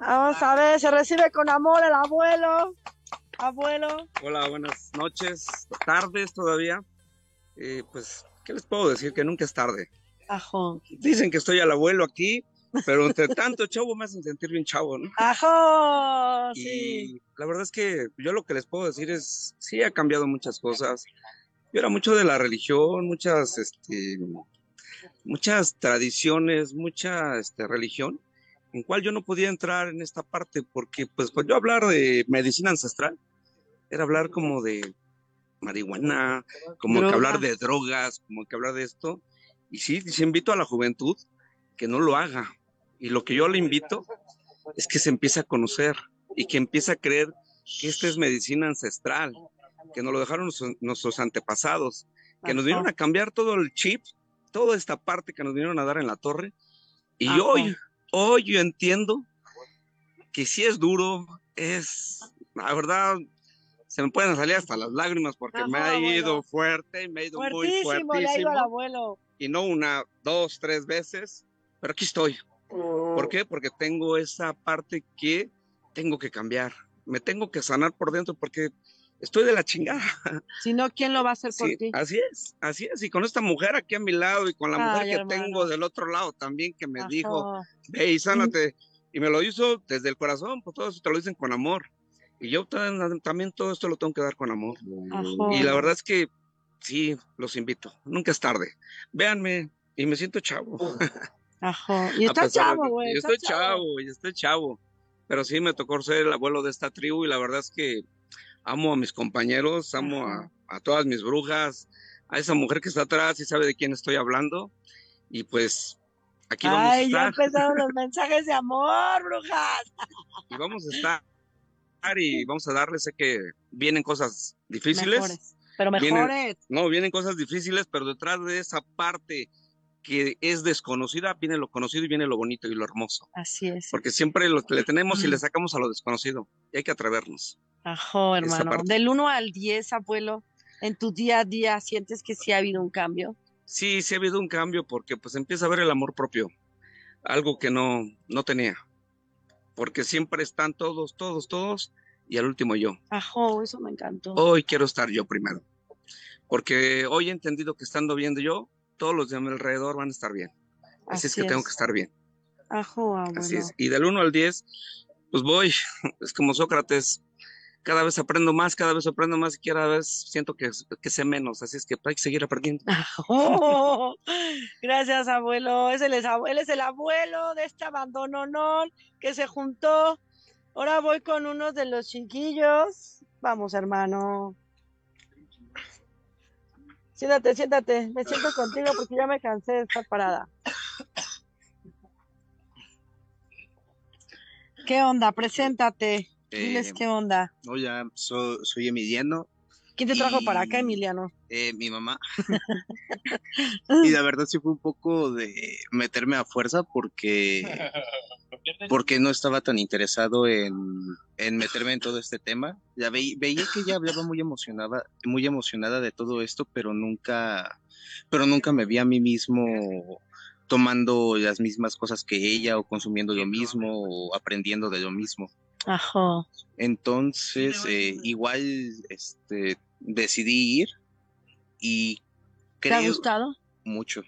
Vamos a ver, se recibe con amor el abuelo. Abuelo. Hola, buenas noches, tardes todavía. Eh, pues, ¿qué les puedo decir? Que nunca es tarde. Ajo. Dicen que estoy al abuelo aquí, pero entre tanto chavo me hacen sentir bien chavo, ¿no? [laughs] Ajo, Y sí. la verdad es que yo lo que les puedo decir es, sí ha cambiado muchas cosas. Yo era mucho de la religión, muchas, este, muchas tradiciones, mucha, este, religión, en cual yo no podía entrar en esta parte porque, pues, pues yo hablar de medicina ancestral era hablar como de marihuana, como que hablar de drogas, como que hablar de esto. Y sí, sí invito a la juventud que no lo haga. Y lo que yo le invito es que se empiece a conocer y que empiece a creer que esta es medicina ancestral, que nos lo dejaron nuestros- nuestros antepasados, que nos vinieron a cambiar todo el chip, toda esta parte que nos vinieron a dar en la torre. Y Ajá. hoy, hoy yo entiendo que sí es duro, es, la verdad, se me pueden salir hasta las lágrimas porque me ha ido abuelo. fuerte, me ha ido muy Fuertísimo, le ha ido al fuertísimo abuelo. Y no una, dos, tres veces, pero aquí estoy. ¿Por qué? Porque tengo esa parte que tengo que cambiar. Me tengo que sanar por dentro porque estoy de la chingada. [laughs] Si no, ¿quién lo va a hacer por Sí, ti? así es, así es. Y con esta mujer aquí a mi lado y con la mujer Ay, que hermano. tengo del otro lado también que me Ajá. dijo, ve y sánate. Y me lo hizo desde el corazón, pues todo eso te lo dicen con amor. Y yo también todo esto lo tengo que dar con amor. Ajá. Y la verdad es que sí, los invito. Nunca es tarde. Véanme y me siento chavo. [laughs] Ajá. Y está chavo, güey. Yo estoy chavo, y estoy chavo. Pero sí me tocó ser el abuelo de esta tribu y la verdad es que amo a mis compañeros, amo a, a todas mis brujas, a esa mujer que está atrás y sabe de quién estoy hablando. Y pues aquí vamos Ay, ya a estar. empezaron los [laughs] mensajes de amor, brujas. Y vamos a estar y vamos a darle. Sé que vienen cosas difíciles. Mejores, pero Vienen- mejores. no, vienen cosas difíciles, pero detrás de esa parte que es desconocida, viene lo conocido y viene lo bonito y lo hermoso. Así es. Porque siempre lo que le tenemos y le sacamos a lo desconocido. Y hay que atrevernos. Ajo, hermano. Del 1 al 10, abuelo, en tu día a día, ¿sientes que sí ha habido un cambio? Sí, sí ha habido un cambio porque pues empieza a ver el amor propio. Algo que no, no tenía. Porque siempre están todos, todos, todos y al último yo. Ajo, eso me encantó. Hoy quiero estar yo primero. Porque hoy he entendido que estando bien yo, todos los de mi alrededor van a estar bien. Así, es que tengo que estar bien. Ajo, abuelo. Así es. Y del 1 al 10, pues voy, [laughs] es como Sócrates, cada vez aprendo más, cada vez aprendo más y cada vez siento que, que sé menos. Así es que hay que seguir aprendiendo. Ajo. Gracias, abuelo. Es el, él es el abuelo de este abandononón que se juntó. Ahora voy con uno de los chiquillos. Vamos, hermano. Siéntate, siéntate. Me siento contigo porque ya me cansé de estar parada. ¿Qué onda? Preséntate. Diles Eh, qué onda. Hola, so- soy Emiliano, ¿Quién te trajo y- para acá, Emiliano? eh, mi mamá. [laughs] y la verdad sí fue un poco de meterme a fuerza porque, [laughs] porque no estaba tan interesado en, en meterme en todo este tema. Ya veí- veía que ella hablaba muy emocionada, muy emocionada de todo esto, pero nunca, pero nunca me vi a mí mismo tomando las mismas cosas que ella o consumiendo lo mismo o aprendiendo de lo mismo. Ajo. Entonces, eh, igual este, decidí ir y ¿Te ha creo gustado? mucho.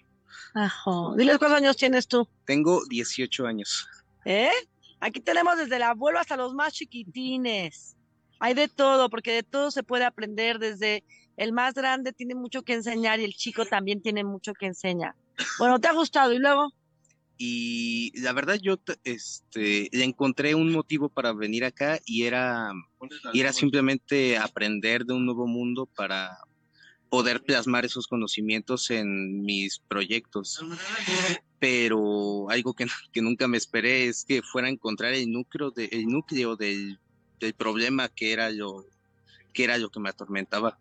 Ajo. Diles cuántos años tienes tú. Tengo 18 años. ¿Eh? Aquí tenemos desde el abuelo hasta los más chiquitines. Hay de todo, porque de todo se puede aprender. Desde el más grande tiene mucho que enseñar y el chico también tiene mucho que enseñar. Bueno, ¿te ha gustado? ¿Y luego? Y la verdad yo este, le encontré un motivo para venir acá y era, y era simplemente aprender de un nuevo mundo para poder plasmar esos conocimientos en mis proyectos. Pero algo que, [laughs] que nunca me esperé es que fuera a encontrar el núcleo, de, el núcleo del, del problema que era lo que era lo que me atormentaba.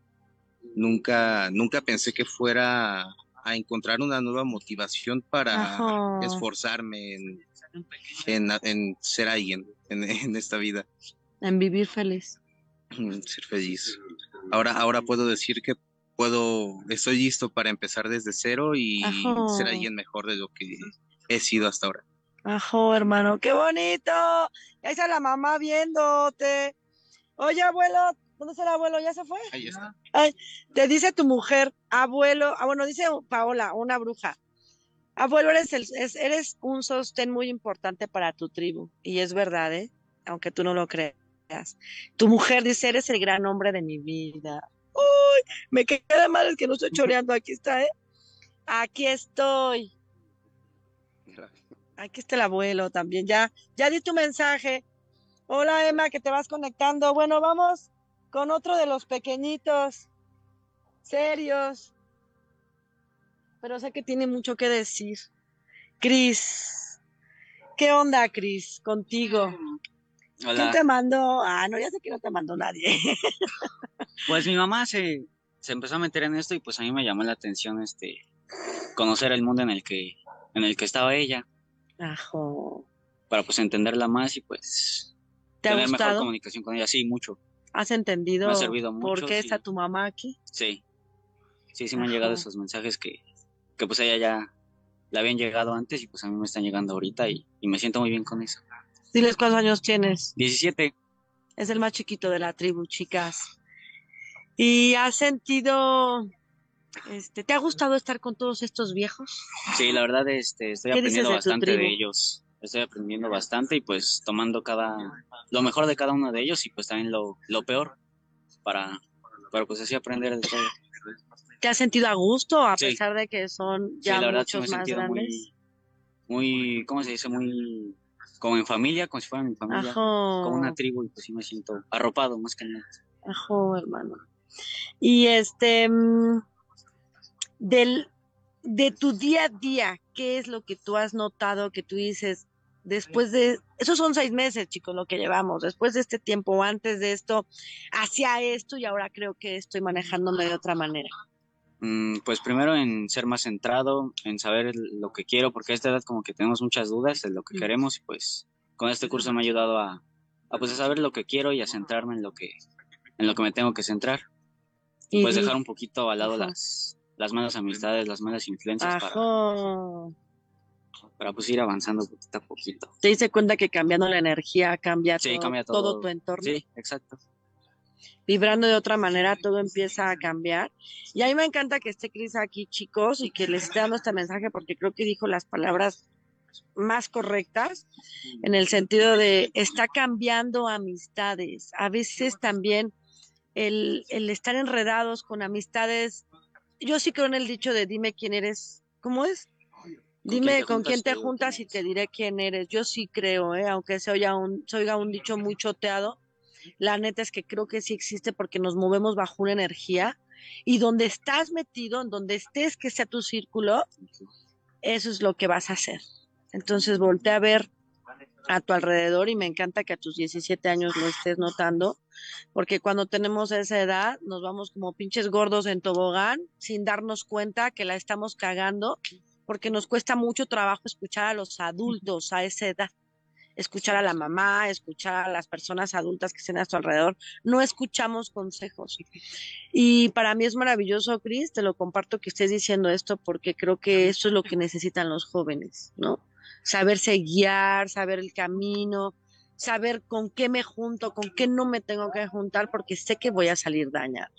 Nunca, nunca pensé que fuera a encontrar una nueva motivación para Ajá. esforzarme en, en, en ser alguien en, [laughs] en esta vida, En vivir feliz. en ser feliz. Ahora, ahora puedo decir que puedo, estoy listo para empezar desde cero y Ajá. ser alguien mejor de lo que he sido hasta ahora. Ajo, hermano, qué bonito. Ahí está la mamá viéndote. Oye, abuelo, ¿dónde está el abuelo? ¿Ya se fue? Ahí está. Ay, te dice tu mujer, abuelo, ah, bueno, dice Paola, una bruja. Abuelo, eres, el, es- eres un sostén muy importante para tu tribu. Y es verdad, ¿eh? Aunque tú no lo creas. Tu mujer dice, eres el gran hombre de mi vida. Uy, me queda mal es que no estoy choreando. Aquí está, ¿eh? Aquí estoy. Aquí está el abuelo también. Ya, ya di tu mensaje. Hola, Emma, que te vas conectando. Bueno, vamos con otro de los pequeñitos. Serios. Pero sé que tiene mucho que decir. Cris. ¿Qué onda, Cris? Contigo. ¿Quién Hola. te mandó? Ah, no, ya sé que no te mandó nadie. [laughs] Pues mi mamá se, se empezó a meter en esto y pues a mí me llamó la atención este conocer el mundo en el que en el que estaba ella Ajo. para pues entenderla más y pues ¿Te ha tener mejor gustado? comunicación con ella. Sí, mucho. ¿Has entendido servido por mucho, qué sí. está tu mamá aquí? Sí. Sí, sí me han llegado esos mensajes que, que pues a ella ya le habían llegado antes y pues a mí me están llegando ahorita y, y me siento muy bien con eso. Diles cuántos años tienes. 17. Es el más chiquito de la tribu, chicas. ¿Y has sentido, este, te ha gustado estar con todos estos viejos? Sí, la verdad este, estoy ¿Qué dices aprendiendo de bastante de ellos. Estoy aprendiendo bastante y pues tomando cada lo mejor de cada uno de ellos y pues también lo, lo peor para, para pues así aprender de todo. ¿Te has sentido a gusto a Sí. pesar de que son Sí, ya la verdad sí me he más grandes? muy, muy, ¿cómo se dice? Muy como en familia, como si fuera mi familia, Ajo. como una tribu y pues sí me siento arropado más que nada. Ajo, hermano. Y este, mm, del, de tu día a día, ¿qué es lo que tú has notado que tú dices después de, esos son seis meses, chicos, lo que llevamos, después de este tiempo, antes de esto, hacia esto y ahora creo que estoy manejándome de otra manera? Mm, Pues primero en ser más centrado, en saber lo que quiero, porque a esta edad como que tenemos muchas dudas de lo que queremos y pues con este curso me ha ayudado a, a pues a saber lo que quiero y a centrarme en lo que en lo que me tengo que centrar. Y pues dejar un poquito al lado Ajá. las las malas amistades, las malas influencias para. Para pues ir avanzando poquito a poquito. Te diste cuenta que cambiando la energía cambia, Sí, todo, cambia todo todo. tu entorno. Sí, exacto. vibrando de otra manera, todo empieza a cambiar. Y a mí me encanta que esté Cris aquí, chicos, y que les esté dando este mensaje porque creo que dijo las palabras más correctas en el sentido de está cambiando amistades. A veces también el, el estar enredados con amistades, yo sí creo en el dicho de dime quién eres, ¿cómo es? Dime quién te con quién te juntas y te diré quién eres. Yo sí creo, ¿eh? aunque se oiga un, se oiga un dicho muy choteado, la neta es que creo que sí existe porque nos movemos bajo una energía y donde estás metido, en donde estés que sea tu círculo, eso es lo que vas a hacer. Entonces voltea a ver a tu alrededor y me encanta que a tus 17 años lo estés notando, porque cuando tenemos esa edad nos vamos como pinches gordos en tobogán sin darnos cuenta que la estamos cagando, porque nos cuesta mucho trabajo escuchar a los adultos a esa edad escuchar a la mamá, escuchar a las personas adultas que estén a tu alrededor, no escuchamos consejos. Y para mí es maravilloso, Cris, te lo comparto que estés diciendo esto porque creo que eso es lo que necesitan los jóvenes, ¿no? Saberse guiar, saber el camino, saber con qué me junto, con qué no me tengo que juntar porque sé que voy a salir dañado.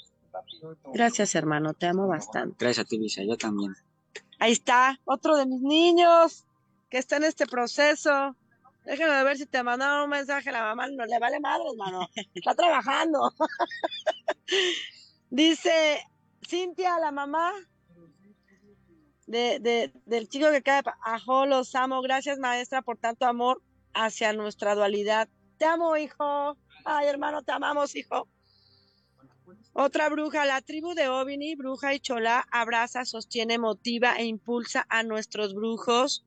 Gracias, hermano, te amo bastante. Gracias a ti, Lisa, yo también. Ahí está, otro de mis niños que está en este proceso. Déjame ver si te mandaron un mensaje. La mamá no le vale madre, hermano. Está trabajando. [laughs] Dice Cintia, la mamá de, de- del chico que cae. Ajo, los amo. Gracias, maestra, por tanto amor hacia nuestra dualidad. Te amo, hijo. Ay, hermano, te amamos, hijo. Otra bruja, la tribu de Ovini, bruja y chola, abraza, sostiene, motiva e impulsa a nuestros brujos,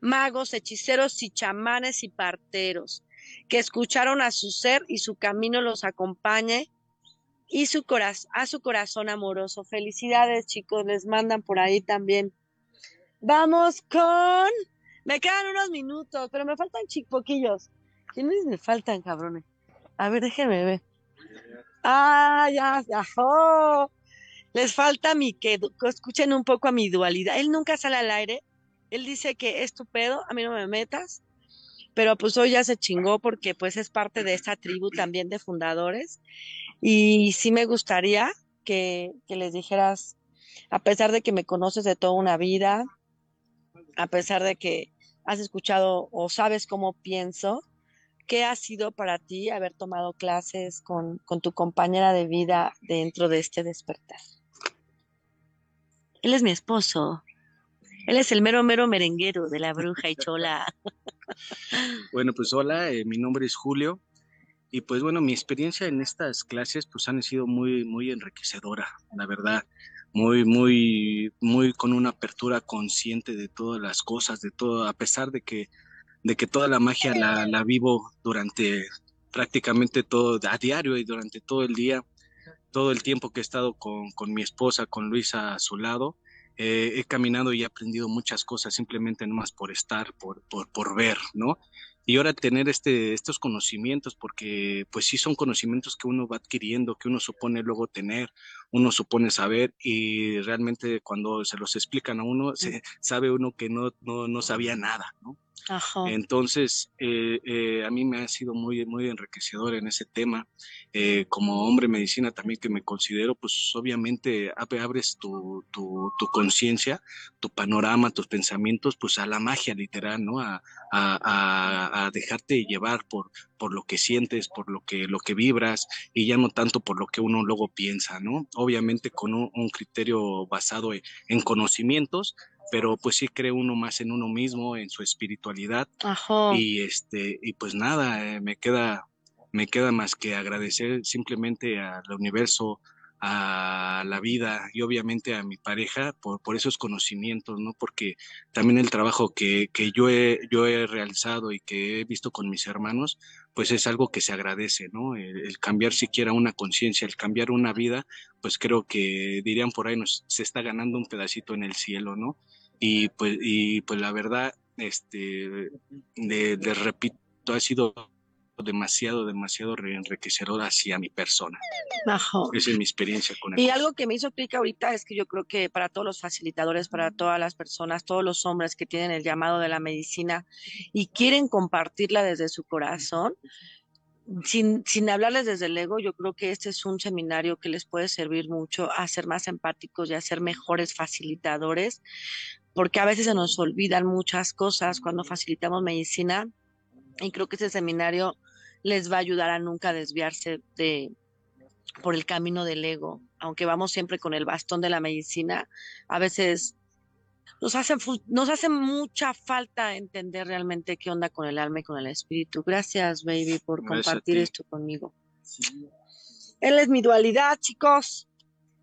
magos, hechiceros y chamanes y parteros, que escucharon a su ser y su camino los acompañe y su a su corazón amoroso. Felicidades, chicos, les mandan por ahí también. Vamos con... Me quedan unos minutos, pero me faltan chipoquillos. ¿Quiénes me faltan, cabrones? A ver, déjenme ver. Ah, ya, ya. oh. Les falta mi que escuchen un poco a mi dualidad. Él nunca sale al aire. Él dice que es tu pedo, a mí no me metas. Pero pues hoy ya se chingó porque pues es parte de esta tribu también de fundadores. Y sí me gustaría que, que les dijeras, a pesar de que me conoces de toda una vida, a pesar de que has escuchado o sabes cómo pienso, ¿qué ha sido para ti haber tomado clases con, con tu compañera de vida dentro de este despertar? Él es mi esposo. Él es el mero, mero merenguero de la bruja y chola. [laughs] Bueno, pues hola, eh, mi nombre es Julio y pues bueno, mi experiencia en estas clases pues han sido muy, muy enriquecedora, la verdad, muy, muy, muy con una apertura consciente de todas las cosas, de todo, a pesar de que, de que toda la magia la, vivo durante prácticamente todo, a diario y durante todo el día, todo el tiempo que he estado con, con mi esposa, con Luisa a su lado, eh, he caminado y he aprendido muchas cosas simplemente nomás por estar, por, por, por ver, ¿no? Y ahora tener este, estos conocimientos, porque pues sí son conocimientos que uno va adquiriendo, que uno supone luego tener, uno supone saber y realmente cuando se los explican a uno, se, sabe uno que no, no, no sabía nada, ¿no? Ajá. Entonces, eh, eh, a mí me ha sido muy, muy enriquecedor en ese tema. Eh, como hombre de medicina también que me considero, pues obviamente abre- abres tu, tu, tu conciencia, tu panorama, tus pensamientos, pues a la magia literal, ¿no? A, a, a, a dejarte llevar por, por lo que sientes, por lo que, lo que vibras y ya no tanto por lo que uno luego piensa, ¿no? Obviamente con un, un criterio basado en, en conocimientos, pero pues sí cree uno más en uno mismo, en su espiritualidad Ajá. y este y pues nada, eh, me queda me queda más que agradecer simplemente al universo, a la vida y obviamente a mi pareja por, por esos conocimientos, ¿no? Porque también el trabajo que, que yo, he, yo he realizado y que he visto con mis hermanos, pues es algo que se agradece, ¿no? El, el cambiar siquiera una conciencia, el cambiar una vida, pues creo que dirían por ahí, nos, se está ganando un pedacito en el cielo, ¿no? Y pues, y pues la verdad, este, de, de repito, ha sido demasiado, demasiado enriquecedor hacia mi persona. Ajá. Esa es mi experiencia con el Y algo que me hizo clic ahorita es que yo creo que para todos los facilitadores, para todas las personas, todos los hombres que tienen el llamado de la medicina y quieren compartirla desde su corazón, sin, sin hablarles desde el ego, yo creo que este es un seminario que les puede servir mucho a ser más empáticos y a ser mejores facilitadores, porque a veces se nos olvidan muchas cosas cuando facilitamos medicina y creo que este seminario les va a ayudar a nunca desviarse de por el camino del ego, aunque vamos siempre con el bastón de la medicina, a veces nos hace, nos hace mucha falta entender realmente qué onda con el alma y con el espíritu. Gracias, baby, por compartir ti. esto conmigo. Él es mi dualidad, chicos.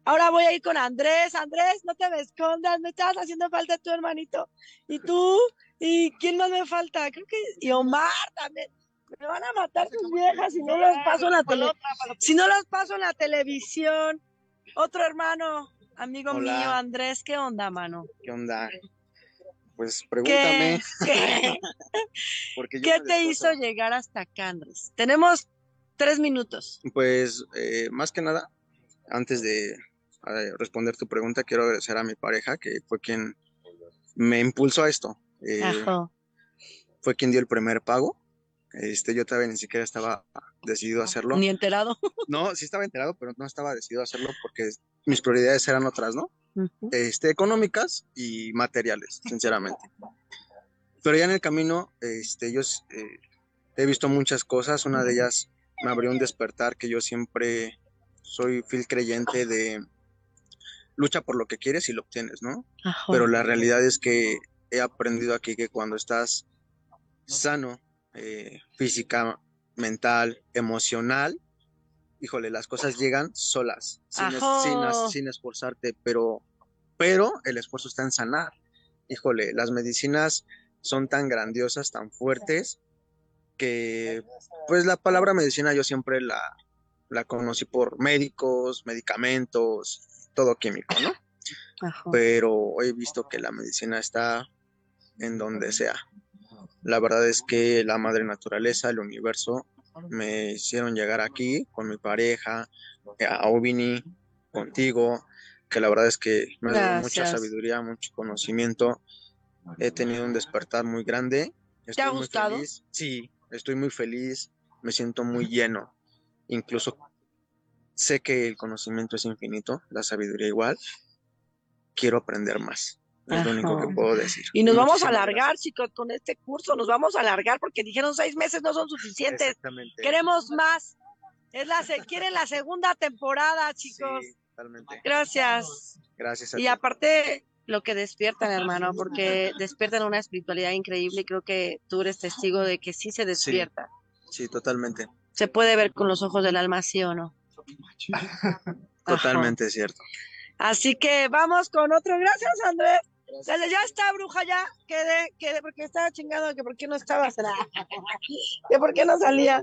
Ahora voy a ir con Andrés. Andrés, no te me escondas, me estás haciendo falta tu hermanito. ¿Y tú? ¿Y quién más me falta? Creo que... Y Omar también. Me van a matar sus viejas si no los paso en la tele... Si no los paso en la televisión. Otro hermano, amigo Hola. mío, Andrés, ¿qué onda, mano? ¿Qué onda? Pues ¿Qué, pregúntame. qué, [laughs] Porque yo qué te hizo llegar hasta acá, Andrés? Tenemos tres minutos. Pues eh, más que nada, antes de responder tu pregunta, quiero agradecer a mi pareja, que fue quien me impulsó a esto. Eh, fue quien dio el primer pago. Este, yo todavía ni siquiera estaba decidido a hacerlo. Ni enterado. [laughs] No, sí estaba enterado, pero no estaba decidido a hacerlo porque mis prioridades eran otras, ¿no? Este, económicas y materiales, sinceramente. Pero ya en el camino, este, yo eh, he visto muchas cosas. Una de ellas me abrió un despertar que yo siempre soy fiel creyente de lucha por lo que quieres y lo obtienes, ¿no? Ajá. Pero la realidad es que he aprendido aquí que cuando estás sano, eh, física, mental, emocional, híjole, las cosas llegan solas, sin, es- sin esforzarte, pero, pero el esfuerzo está en sanar. Híjole, las medicinas son tan grandiosas, tan fuertes, que pues la palabra medicina yo siempre la, la conocí por médicos, medicamentos, todo químico, ¿no? Ajá. Pero he visto que la medicina está en donde sea. La verdad es que la madre naturaleza, el universo, me hicieron llegar aquí con mi pareja, a Ovini, contigo, que la verdad es que me ha dado mucha Gracias. sabiduría, mucho conocimiento. He tenido un despertar muy grande. ¿Te ha muy gustado? feliz. Sí, estoy muy feliz, me siento muy lleno. Incluso sé que el conocimiento es infinito, la sabiduría igual. Quiero aprender más. Es lo único que puedo decir. Y nos vamos a alargar, chicos, con este curso. Nos vamos a alargar porque dijeron seis meses no son suficientes. Exactamente. Queremos más. Es la se- quieren la segunda temporada, chicos. Totalmente. Gracias. Gracias a Y ti. aparte, lo que despiertan, hermano, porque despiertan una espiritualidad increíble y creo que tú eres testigo de que sí se despierta. Sí, totalmente. Se puede ver con los ojos del alma, sí o no. Totalmente cierto. Así que vamos con otro. Gracias, Andrés. Dale, ya está, bruja, ya. Quedé, quedé, porque estaba chingado que por qué no estabas. [laughs] que por qué no salía.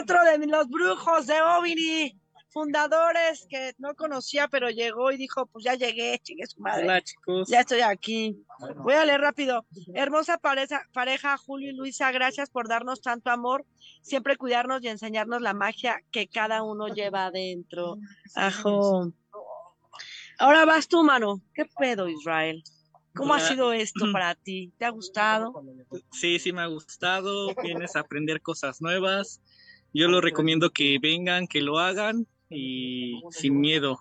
Otro de los brujos de Ovini, fundadores que no conocía, pero llegó y dijo, pues ya llegué, chingue su madre. Hola, chicos. Ya estoy aquí. Voy a leer rápido. Hermosa pareja, pareja, Julio y Luisa, gracias por darnos tanto amor, siempre cuidarnos y enseñarnos la magia que cada uno lleva adentro. Ajo. Ahora vas tú, mano. ¿Qué pedo, Israel? ¿Cómo ha sido esto para ti? ¿Te ha gustado? Sí, sí me ha gustado. Vienes a aprender cosas nuevas. Yo lo recomiendo que vengan, que lo hagan y sin miedo,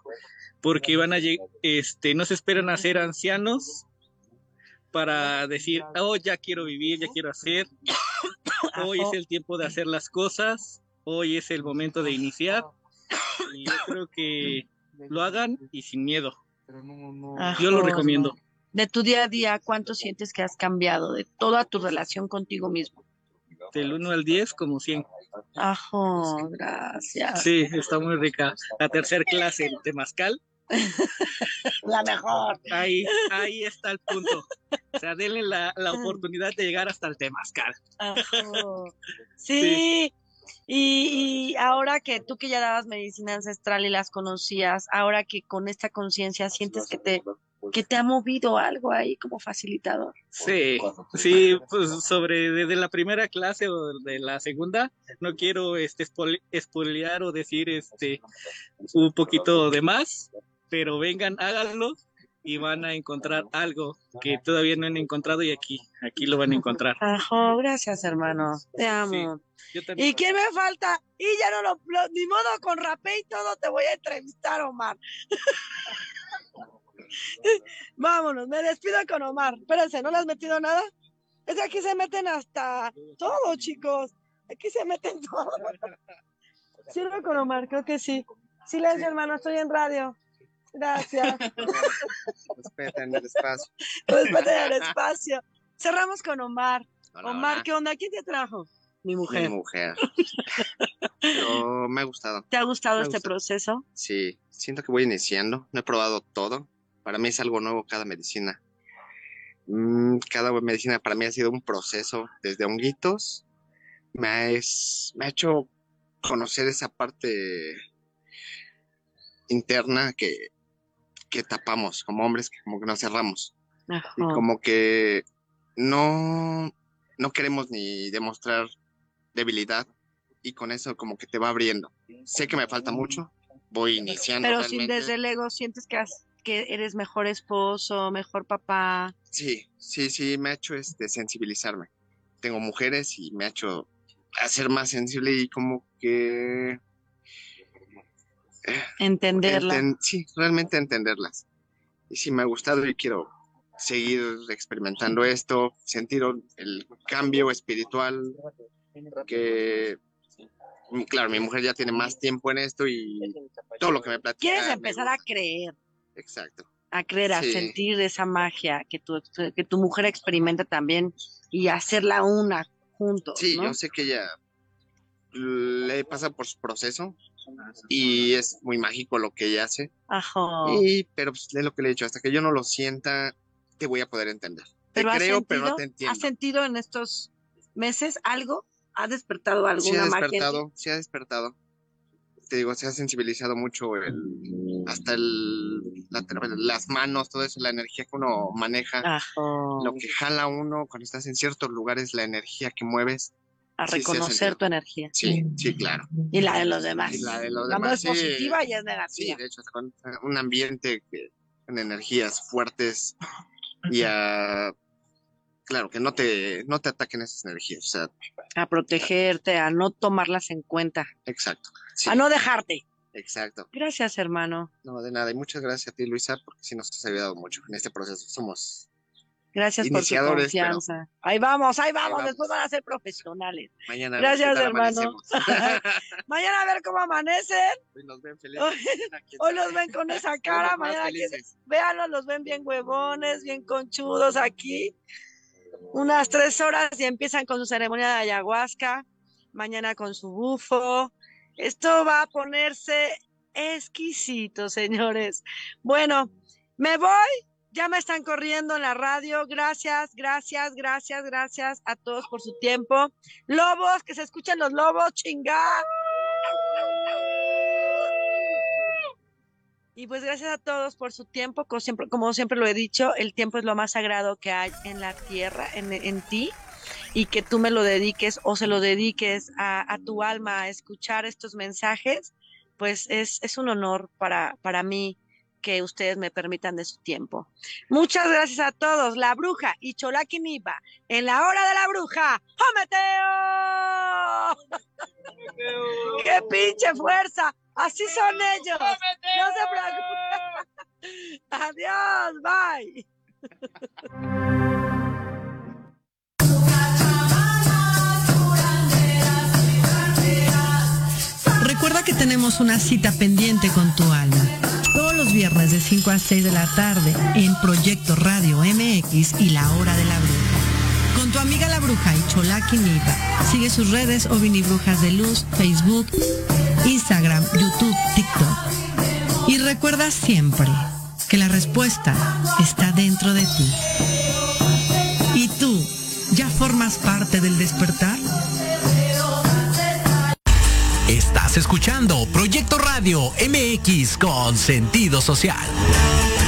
porque van a este, no se esperan a ser ancianos para decir, oh, ya quiero vivir, ya quiero hacer. Hoy es el tiempo de hacer las cosas. Hoy es el momento de iniciar. Y yo creo que lo hagan y sin miedo. Yo lo recomiendo. De tu día a día, ¿cuánto sientes que has cambiado de toda tu relación contigo mismo? Del 1 al 10 como 100. Ajo, gracias. Sí, está muy rica. La tercera clase, el temazcal. [laughs] La mejor. Ahí, ahí está el punto. O sea, denle la, la oportunidad de llegar hasta el temazcal. Ajo. [laughs] Sí. Y, y ahora que tú que ya dabas medicina ancestral y las conocías, ahora que con esta conciencia sientes que te, que te ha movido algo ahí como facilitador. Sí, sí, pues sobre desde la primera clase o de la segunda, no quiero este espoli- espolear o decir este un poquito de más, pero vengan, háganlo y van a encontrar algo que todavía no han encontrado y aquí, aquí lo van a encontrar. [laughs] Ajo, gracias hermano, te amo. Yo también. ¿Y quién me falta? Y ya no lo, lo- ni modo con rapé y todo te voy a entrevistar, Omar. [laughs] [laughs] Vámonos, me despido con Omar. Espérense, ¿no le has metido nada? Es que aquí se meten hasta todo, chicos. Aquí se meten [laughs] todo. [laughs] Sirve con Omar, creo que sí. Silencio, hermano, estoy en radio. Gracias. Respeten el espacio. Respeten el espacio. Cerramos con Omar. Hola, Omar, hola. ¿qué onda? ¿Quién te trajo? Mi mujer. Mi mujer. Me ha gustado. ¿Te ha gustado Me este proceso? Sí, siento que voy iniciando. No he probado todo. Para mí es algo nuevo cada medicina. Mm, cada medicina para mí ha sido un proceso desde honguitos. Me ha, es- me ha hecho conocer esa parte interna que, que tapamos como hombres, que como que nos cerramos. Y como que no, no queremos ni demostrar debilidad y con eso como que te va abriendo. Sé que me falta mucho, voy iniciando Pero sin desde el ego sientes que, has- que eres mejor esposo, mejor papá. Sí, sí, sí, me ha hecho este, sensibilizarme. Tengo mujeres y me ha hecho hacer más sensible y como que... Entenderla. enten- sí, realmente entenderlas. Y sí, me ha gustado y quiero seguir experimentando esto, sentir el cambio espiritual que, claro, mi mujer ya tiene más tiempo en esto y todo lo que me platica. Quieres empezar a creer, Exacto. a creer, a Sí. sentir esa magia que tu, que tu mujer experimenta también y hacerla una juntos. Sí, ¿no? yo sé que ella le pasa por su proceso y es muy mágico lo que ella hace. Ajá. Y, pero pues, es lo que le he dicho, hasta que yo no lo sienta, te voy a poder entender. Te Pero creo, pero no te entiendo. ¿Has sentido en estos meses algo? ¿Ha despertado Sí alguna ha magia? en ti? despertado, sí ha despertado. Te digo, se ha sensibilizado mucho el- hasta el, la- las manos, todo eso, la energía que uno maneja, Ajá. lo que jala uno cuando estás en ciertos lugares, la energía que mueves. A sí reconocer tu energía. Sí, sí, claro. Y la de los demás. Y la de los La demás, más sí. positiva y es Sí, negativa. de hecho, con un ambiente que, con energías fuertes y a, claro, que no te, no te ataquen esas energías. O sea, A protegerte, a no tomarlas en cuenta, exacto. a no dejarte. Exacto. Gracias, hermano. No, de nada. Y muchas gracias a ti, Luisa, porque sí nos has ayudado mucho en este proceso. Somos Gracias por su confianza. Ahí vamos, ahí vamos, después van a ser profesionales. Mañana Gracias, hermano. [laughs] mañana a ver cómo amanecen. Hoy nos ven felices. Hoy, los ven con esa [laughs] cara, mañana véanlos, los ven bien huevones, bien conchudos aquí. Unas tres horas y empiezan con su ceremonia de ayahuasca. Mañana con su bufo. Esto va a ponerse exquisito, señores. Bueno, me voy ya me están corriendo en la radio. Gracias, gracias, gracias, gracias a todos por su tiempo. Lobos, que se escuchen los lobos, chingá. Y pues gracias a todos por su tiempo. Como siempre, como siempre lo he dicho, el tiempo es lo más sagrado que hay en la tierra, en, ti. Y que tú me lo dediques o se lo dediques a, tu alma a escuchar estos mensajes, pues es, es un honor para, para mí que ustedes me permitan de su tiempo. Muchas gracias a todos. La bruja y Cholakiniba en la hora de la bruja. ¡Jometeo! ¡Qué pinche fuerza! Así son ellos. No se preocupen. [laughs] Adiós, bye. Que tenemos una cita pendiente con tu alma todos los viernes de 5 a 6 de la tarde en Proyecto Radio MX y La Hora de la Bruja. Con tu amiga la bruja y Cholaki Nipa. Sigue sus redes o Brujas de Luz, Facebook, Instagram, YouTube, TikTok. Y recuerda siempre que la respuesta está dentro de ti. ¿Y tú ya formas parte del despertar? Escuchando Proyecto Radio MX con sentido social.